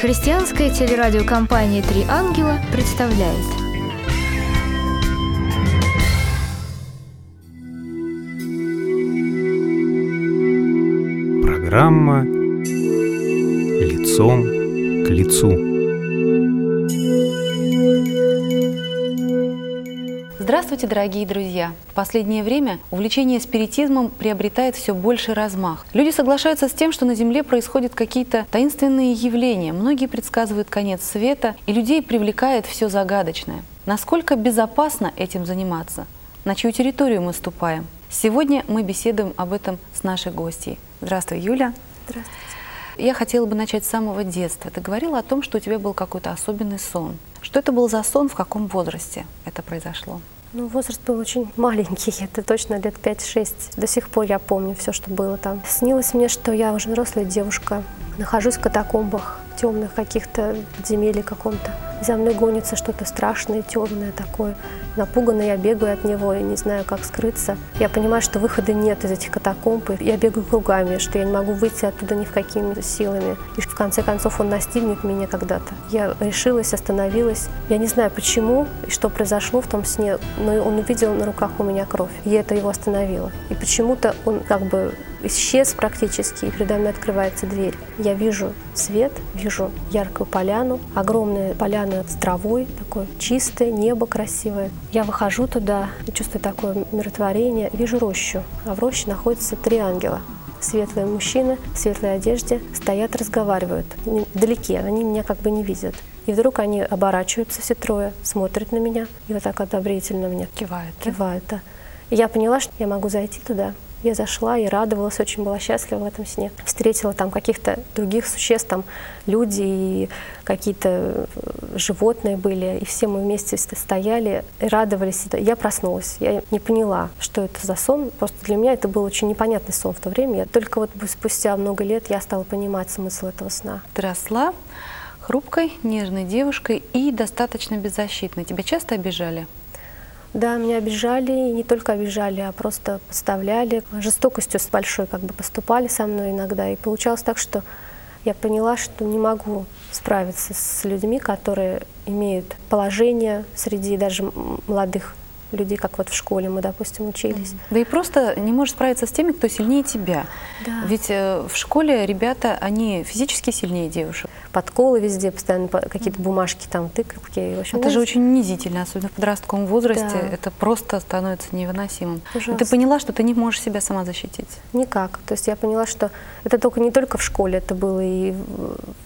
Христианская телерадиокомпания «Три ангела» представляет Программа «Лицом к лицу». Здравствуйте, дорогие друзья! В последнее время увлечение спиритизмом приобретает все больше размах. Люди соглашаются с тем, что на Земле происходят какие-то таинственные явления. Многие предсказывают конец света, и людей привлекает все загадочное. Насколько безопасно этим заниматься? На чью территорию мы ступаем? Сегодня мы беседуем об этом с нашей гостьей. Здравствуй, Юля. Здравствуйте. Я хотела бы начать с самого детства. Ты говорила о том, что у тебя был какой-то особенный сон. Что это был за сон, в каком возрасте это произошло? Ну, возраст был очень маленький, это точно лет 5-6. До сих пор я помню все, что было там. Снилось мне, что я уже взрослая девушка, нахожусь в катакомбах, темных каких-то подземелье каком-то. За мной гонится что-то страшное, темное такое. Напуганная я бегаю от него, я не знаю, как скрыться. Я понимаю, что выхода нет из этих катакомб. Я бегаю кругами, что я не могу выйти оттуда ни в какими силами. И в конце концов он настигнет меня когда-то. Я решилась, остановилась. Я не знаю, почему и что произошло в том сне, но он увидел на руках у меня кровь. И это его остановило. И почему-то он как бы исчез практически, и передо мной открывается дверь. Я вижу свет, вижу яркую поляну, огромная поляна с травой, такое чистое, небо красивое. Я выхожу туда, чувствую такое умиротворение, вижу рощу, а в роще находятся три ангела. Светлые мужчины в светлой одежде стоят, разговаривают. Вдалеке, они меня как бы не видят. И вдруг они оборачиваются все трое, смотрят на меня и вот так одобрительно мне кивают. Кивают, да. И я поняла, что я могу зайти туда, я зашла и радовалась, очень была счастлива в этом сне. Встретила там каких-то других существ, там люди и какие-то э, животные были, и все мы вместе стояли и радовались. Я проснулась, я не поняла, что это за сон. Просто для меня это был очень непонятный сон в то время. Я только вот спустя много лет я стала понимать смысл этого сна. Ты росла хрупкой, нежной девушкой и достаточно беззащитной. Тебя часто обижали? Да, меня обижали, и не только обижали, а просто подставляли. Жестокостью с большой как бы поступали со мной иногда. И получалось так, что я поняла, что не могу справиться с людьми, которые имеют положение среди даже молодых людей, как вот в школе мы, допустим, учились. Да и просто не можешь справиться с теми, кто сильнее тебя. Да. Ведь э, в школе ребята, они физически сильнее девушек. Подколы везде, постоянно какие-то бумажки там, тыковки. В общем, это же очень унизительно, особенно в подростковом возрасте. Да. Это просто становится невыносимым. И ты поняла, что ты не можешь себя сама защитить? Никак. То есть я поняла, что это только не только в школе, это было и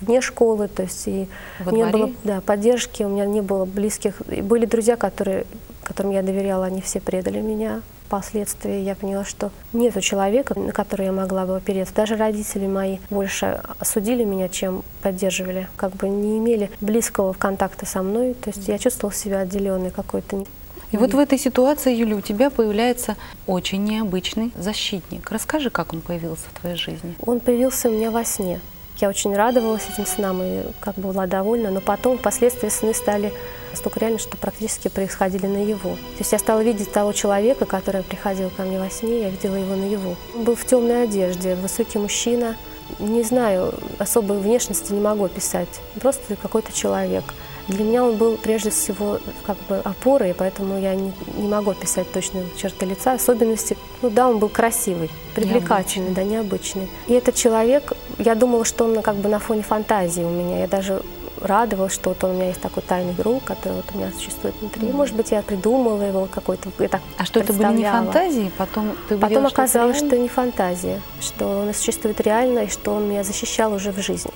вне школы, то есть и Во не дворе? было да, поддержки, у меня не было близких. Были друзья, которые которым я доверяла, они все предали меня. Впоследствии я поняла, что нет человека, на которого я могла бы опереться. Даже родители мои больше осудили меня, чем поддерживали. Как бы не имели близкого контакта со мной. То есть я чувствовала себя отделенной какой-то. И вот в этой ситуации, Юля, у тебя появляется очень необычный защитник. Расскажи, как он появился в твоей жизни. Он появился у меня во сне. Я очень радовалась этим снам и как бы была довольна, но потом впоследствии сны стали настолько реально, что практически происходили наяву. То есть я стала видеть того человека, который приходил ко мне во сне, я видела его наяву. Он был в темной одежде, высокий мужчина. Не знаю, особой внешности не могу описать. Просто какой-то человек. Для меня он был прежде всего как бы опорой, поэтому я не, не могу описать точно черты лица, особенности. Ну да, он был красивый, привлекательный, необычный. да, необычный. И этот человек, я думала, что он как бы на фоне фантазии у меня. Я даже радовалась, что вот у меня есть такой тайный друг, который вот у меня существует внутри. Mm-hmm. Может быть, я придумала его какой-то, я так А что это были не фантазии? Потом ты Потом оказалось, что, что не фантазия, что он существует реально, и что он меня защищал уже в жизни.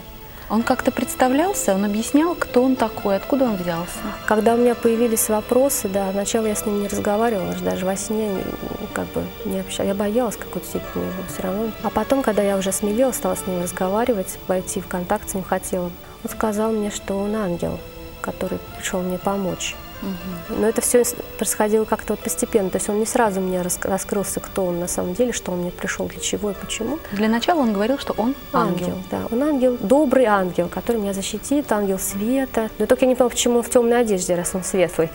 Он как-то представлялся, он объяснял, кто он такой, откуда он взялся? Когда у меня появились вопросы, да, сначала я с ним не разговаривала, даже во сне как бы не общалась. Я боялась какой-то степени его все равно. А потом, когда я уже смелела, стала с ним разговаривать, войти в контакт с ним хотела, он сказал мне, что он ангел, который пришел мне помочь. Но это все происходило как-то вот постепенно. То есть он не сразу мне рас- раскрылся, кто он на самом деле, что он мне пришел, для чего и почему. Для начала он говорил, что он ангел. да. Он ангел, добрый ангел, который меня защитит, ангел света. Но только я не поняла, почему он в темной одежде, раз он светлый.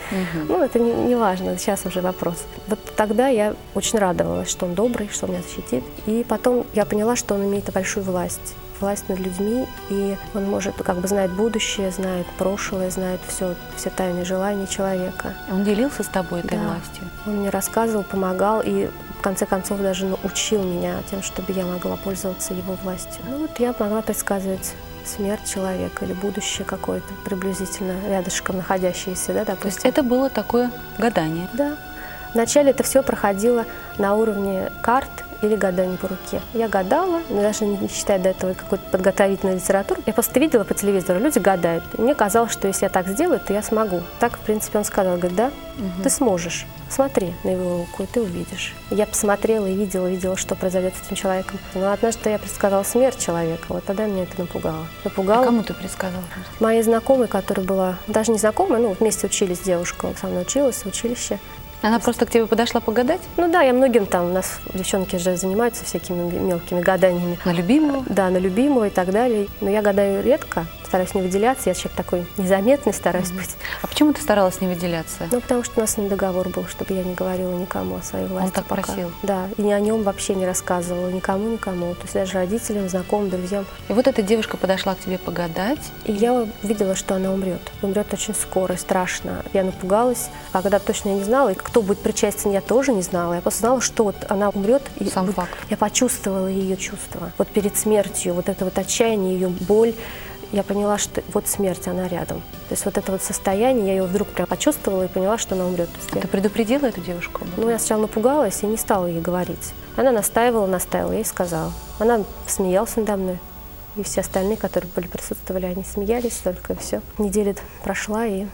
Ну, это не, не важно, сейчас уже вопрос. Вот тогда я очень радовалась, что он добрый, что он меня защитит. И потом я поняла, что он имеет большую власть власть над людьми, и он может, как бы знает будущее, знает прошлое, знает все, все тайные желания человека. Он делился с тобой этой Да. властью. Он мне рассказывал, помогал и в конце концов даже научил меня тем, чтобы я могла пользоваться его властью. Ну вот я могла предсказывать смерть человека или будущее какое-то приблизительно рядышком находящееся, да, То есть допустим. это было такое гадание. Да. Вначале это все проходило на уровне карт или гадания по руке. Я гадала, но даже не считая до этого какой-то подготовительной литературы. Я просто видела по телевизору, люди гадают. И мне казалось, что если я так сделаю, то я смогу. Так, в принципе, он сказал, говорит, да, ты сможешь. Смотри на его руку, и ты увидишь. Я посмотрела и видела, видела, что произойдет с этим человеком. Но однажды я предсказала смерть человека. Вот тогда меня это напугало. А Напугало. кому ты предсказала? Моей знакомой, которая была, даже не знакомая, ну, вместе учились девушка, со мной училась в училище. Она просто к тебе подошла погадать? Ну да, я многим там, у нас девчонки же занимаются всякими мелкими гаданиями. На любимого? Да, на любимого и так далее. Но я гадаю редко, стараюсь не выделяться. Я человек такой незаметный, стараюсь быть. А почему ты старалась не выделяться? Ну, потому что у нас ним договор был, чтобы я не говорила никому о своей власти. так пока. просил? Да, и о нем вообще не рассказывала никому, никому. То есть даже родителям, знакомым, друзьям. И вот эта девушка подошла к тебе погадать. И я видела, что она умрет. Умрет очень скоро и страшно. Я напугалась, а когда точно я не знала, и кто будет причастен, я тоже не знала. Я просто знала, что вот она умрет. И Сам вот факт. Я почувствовала ее чувства. Вот перед смертью, вот это вот отчаяние, ее боль, я поняла, что вот смерть, она рядом. То есть вот это вот состояние, я ее вдруг прям почувствовала и поняла, что она умрет. А я- ты предупредила эту девушку? ну, я сначала напугалась и не стала ей говорить. Она настаивала, настаивала, я ей сказала. Она смеялась надо мной. И все остальные, которые были присутствовали, они смеялись только, и все. Неделя прошла, и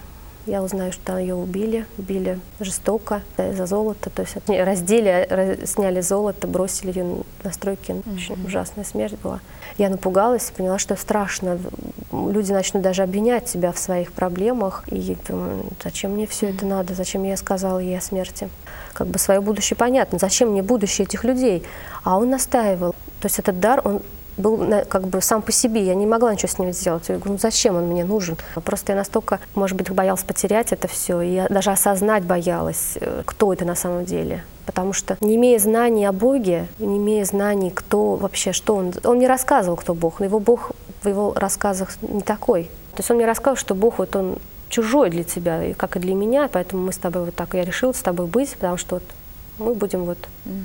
я узнаю, что ее убили, убили жестоко э, за золото, то есть раздели, раз- сняли золото, бросили ее на стройке. Очень ужасная смерть была. Я напугалась, поняла, что страшно. Люди начнут даже обвинять тебя в своих проблемах. И думаю, зачем мне все это надо, зачем я сказала ей о смерти. Как бы свое будущее понятно, зачем мне будущее этих людей. А он настаивал. То есть этот дар, он был как бы сам по себе, я не могла ничего с ним сделать. Я говорю, ну зачем он мне нужен? Просто я настолько, может быть, боялась потерять это все, и я даже осознать боялась, э, кто это на самом деле. Потому что не имея знаний о Боге, не имея знаний, кто вообще, что он... Он не рассказывал, кто Бог, но его Бог в его рассказах не такой. То есть он мне рассказывал, что Бог вот он чужой для тебя, и как и для меня, поэтому мы с тобой вот так, я решила с тобой быть, потому что вот мы будем вот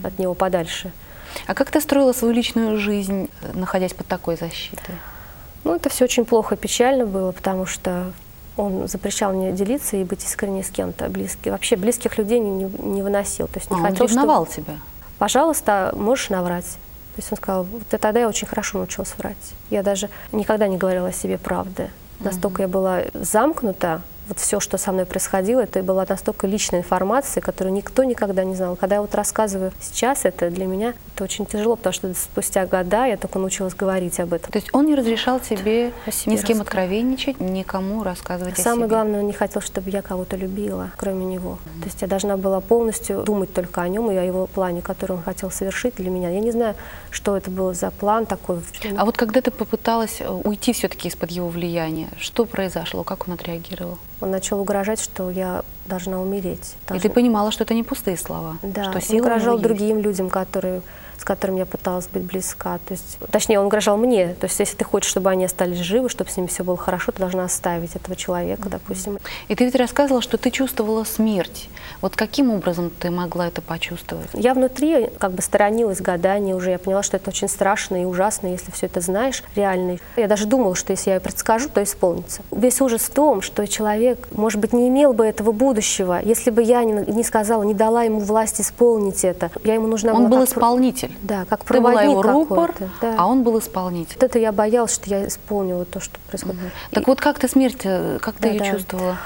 от него подальше. А как ты строила свою личную жизнь, находясь под такой защитой? Ну, это все очень плохо и печально было, потому что он запрещал мне делиться и быть искренней с кем-то. Близкий, вообще близких людей не, не- не выносил. То есть А, не он хотел, чтобы- ревновал тебя? пожалуйста, можешь наврать. То есть он сказал, вот тогда я очень хорошо научилась врать. Я даже никогда не говорила о себе правды. Настолько я была замкнута, вот все, что со мной происходило, это была настолько личная информация, которую никто никогда не знал. Когда я вот рассказываю сейчас, это для меня это очень тяжело, потому что спустя года я только научилась говорить об этом. То есть он не разрешал тебе О ни с кем откровенничать, никому рассказывать о Самое себе? главное, он не хотел, чтобы я кого-то любила, кроме него. То есть я должна была полностью думать только о нем и о его плане, который он хотел совершить для меня. Я не знаю, что это был за план такой. А вот когда ты попыталась э, уйти все-таки из-под его влияния, что произошло, как он отреагировал? Он начал угрожать, что я должна умереть. И Должна- ты понимала, что это не пустые слова, Да, что он угрожал другим людям, которые, с которыми я пыталась быть близка. То есть, точнее, он угрожал мне. То есть, если ты хочешь, чтобы они остались живы, чтобы с ними все было хорошо, ты должна оставить этого человека, допустим. И ты ведь рассказывала, что ты чувствовала смерть. Вот каким образом ты могла это почувствовать? Я внутри как бы сторонилась гадания уже. Я поняла, что это очень страшно и ужасно, если все это знаешь реально. Я даже думала, что если я предскажу, то исполнится. Весь ужас в том, что человек, может быть, не имел бы этого будущего, если бы я не, не сказала, не дала ему власть исполнить это. Я ему нужна Он была был про- исполнитель. Да, как Ты была проводник его рупор, да. а он был исполнитель. Вот это я боялась, что я исполню вот то, что происходит. Так вот как ты смерть, э, как ты Да, ее да. чувствовала?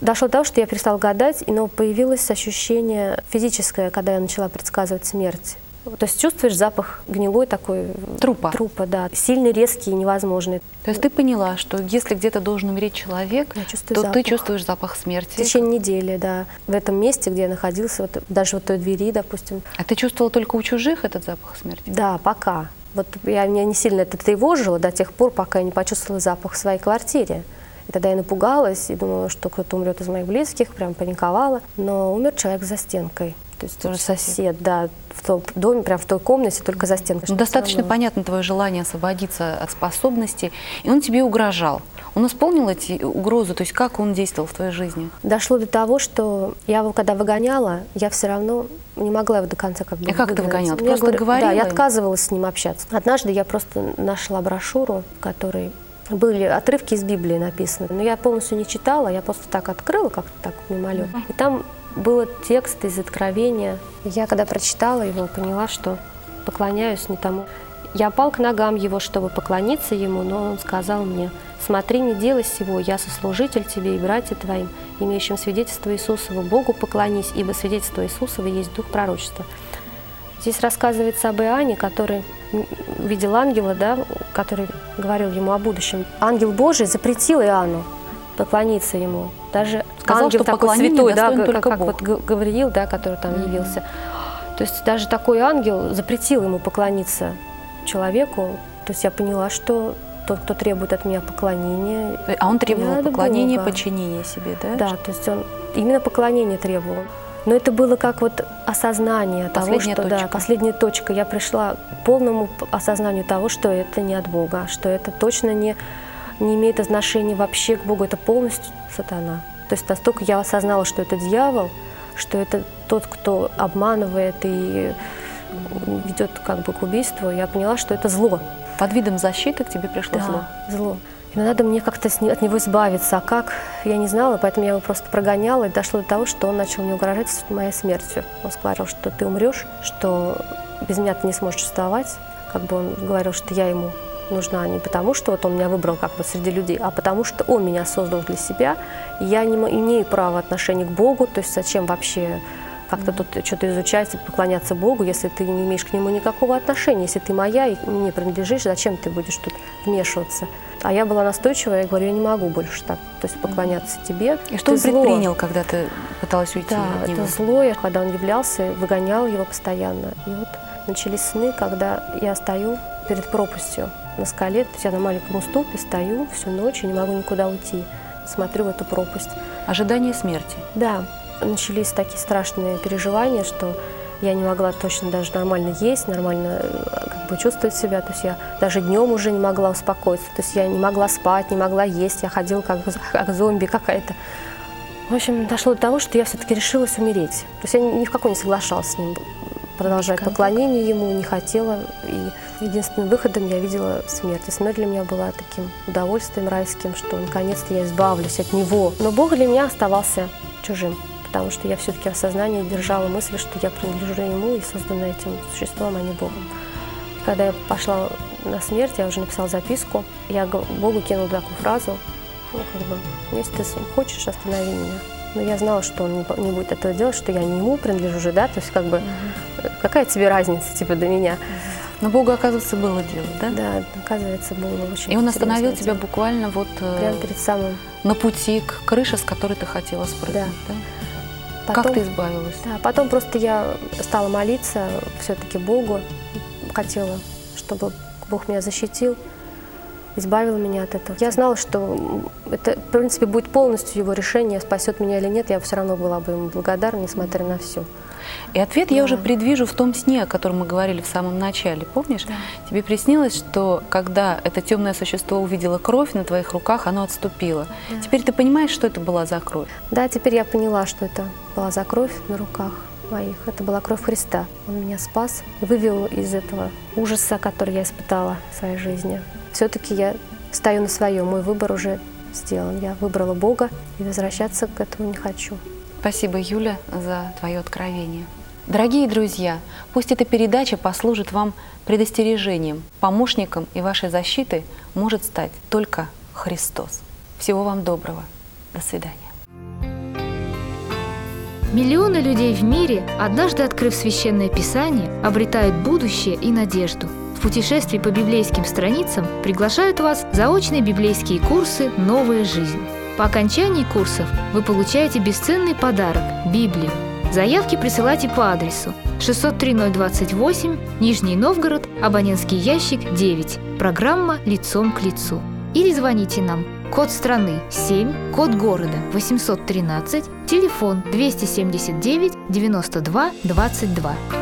Дошло до того, что я перестала гадать, но появилось ощущение физическое, когда я начала предсказывать смерть. То есть чувствуешь запах гнилой такой Трупа. трупа, да, сильный, резкий, невозможный. То есть ты поняла, что если где-то должен умереть человек, то ты запах. чувствуешь запах В смерти. течение недели, да, в этом месте, где я находился, вот, даже вот той двери, допустим, А ты чувствовала только у чужих этот запах смерти? да, пока. Вот я, меня не сильно это тревожило до тех пор, пока я не почувствовала запах в своей квартире. И тогда я напугалась и думала, что кто-то умрет из моих близких, прям паниковала. Но умер человек за стенкой. То есть Тоже сосед, да, в том доме, прям в той комнате, только за стенкой. Ну, достаточно понятно твое желание освободиться от способностей, и он тебе угрожал. Он исполнил эти угрозы, то есть как он действовал в твоей жизни? Дошло до того, что я его когда выгоняла, я все равно не могла его до конца как бы И как ты выгнать. выгоняла? Ты Я просто говорю- говорила Да, я отказывалась с ним общаться. Однажды я просто нашла брошюру, в которой были отрывки из Библии написаны. Но я полностью не читала, я просто так открыла, как-то так мимолет. И там был текст из Откровения. Я когда прочитала его, поняла, что поклоняюсь не тому. Я пал к ногам его, чтобы поклониться ему, но он сказал мне, «Смотри, не делай сего, я сослужитель тебе и братья твоим, имеющим свидетельство Иисусова, Богу поклонись, ибо свидетельство Иисусова есть дух пророчества». Здесь рассказывается об Иоанне, который видел ангела, да, который говорил ему о будущем. Ангел Божий запретил Иоанну поклониться ему. Даже Сказал, ангел что такой святой, да, как, как Бог. вот Га- Гавриил, да, который там явился. То есть даже такой ангел запретил ему поклониться человеку. То есть я поняла, что тот, кто требует от меня поклонения, А он требовал поклонения, Бога. подчинения себе, да? да, то есть он именно поклонение требовал. Но это было как вот осознание Последняя того, что точка. да, последняя точка. Я пришла к полному осознанию того, что это не от Бога, что это точно не, не имеет отношения вообще к Богу, это полностью сатана. То есть настолько я осознала, что это дьявол, что это тот, кто обманывает и ведет как бы к убийству, я поняла, что это зло. Под видом защиты к тебе пришло Да, зло. зло. И надо мне как-то от него избавиться. А как, я не знала, поэтому я его просто прогоняла. И дошло до того, что он начал мне угрожать моей смертью. Он сказал, что ты умрешь, что без меня ты не сможешь вставать. Как бы он говорил, что я ему нужна не потому, что вот он меня выбрал как бы среди людей, а потому что он меня создал для себя. И я не имею права отношения к Богу. То есть зачем вообще как-то тут что-то изучать и поклоняться Богу, если ты не имеешь к Нему никакого отношения. Если ты моя и мне принадлежишь, зачем ты будешь тут вмешиваться? А я была настойчивая, я говорю, я не могу больше так, то есть поклоняться тебе. И что Ты он зло. предпринял, когда ты пыталась уйти Да, от него? это зло. Я, Когда он являлся, выгонял его постоянно. И вот начались сны, когда я стою перед пропастью на скале, то есть я на маленьком уступе стою всю ночь и не могу никуда уйти. Смотрю в эту пропасть. Ожидание смерти. Да, начались такие страшные переживания, что я не могла точно даже нормально есть, нормально э, как бы чувствовать себя. То есть я даже днем уже не могла успокоиться. То есть я не могла спать, не могла есть. Я ходила как, как зомби какая-то. В общем, дошло до того, что я все-таки решилась умереть. То есть я ни в какой не соглашалась с ним продолжать Контакт. поклонение ему, не хотела. И единственным выходом я видела смерть. И смерть для меня была таким удовольствием райским, что наконец-то я избавлюсь от него. Но Бог для меня оставался чужим, потому что я все-таки в сознании держала мысль, что я принадлежу ему и создана этим существом, а не Богом. И когда я пошла на смерть, я уже написала записку, я Богу кинула такую фразу, ну, как бы, если ты хочешь, останови меня. Но я знала, что он не, будет этого делать, что я не ему принадлежу же, да, то есть как бы, э, какая тебе разница, типа, до меня. Но Богу, оказывается, было дело, да? Да, оказывается, было очень И он остановил серьезное тебя дело. буквально вот э, Прямо перед самым. на пути к крыше, с которой ты хотела спрыгнуть. Да. Потом, Как ты избавилась? Да, потом просто я стала молиться все-таки Богу, хотела, чтобы Бог меня защитил, избавил меня от этого. Я знала, что это, в принципе, будет полностью его решение, спасет меня или нет, я все равно была бы ему благодарна, несмотря на все. И ответ я Да. уже предвижу в том сне, о котором мы говорили в самом начале. Помнишь? Тебе приснилось, что когда это темное существо увидело кровь на твоих руках, оно отступило. Теперь ты понимаешь, что это была за кровь? Да, теперь я поняла, что это была за кровь на руках моих. Это была кровь Христа. Он меня спас, вывел из этого ужаса, который я испытала в своей жизни. Все-таки я стою на своем, мой выбор уже сделан. Я выбрала Бога и возвращаться к этому не хочу. Спасибо, Юля, за твое откровение. Дорогие друзья, пусть эта передача послужит вам предостережением, помощником и вашей защитой может стать только Христос. Всего вам доброго. До свидания. Миллионы людей в мире, однажды открыв священное писание, обретают будущее и надежду. В путешествии по библейским страницам приглашают вас заочные библейские курсы «Новая жизнь». По окончании курсов вы получаете бесценный подарок – Библию. Заявки присылайте по адресу 603028, Нижний Новгород, абонентский ящик 9, программа «Лицом к лицу». Или звоните нам. Код страны 7, код города 813, телефон 279 92 22.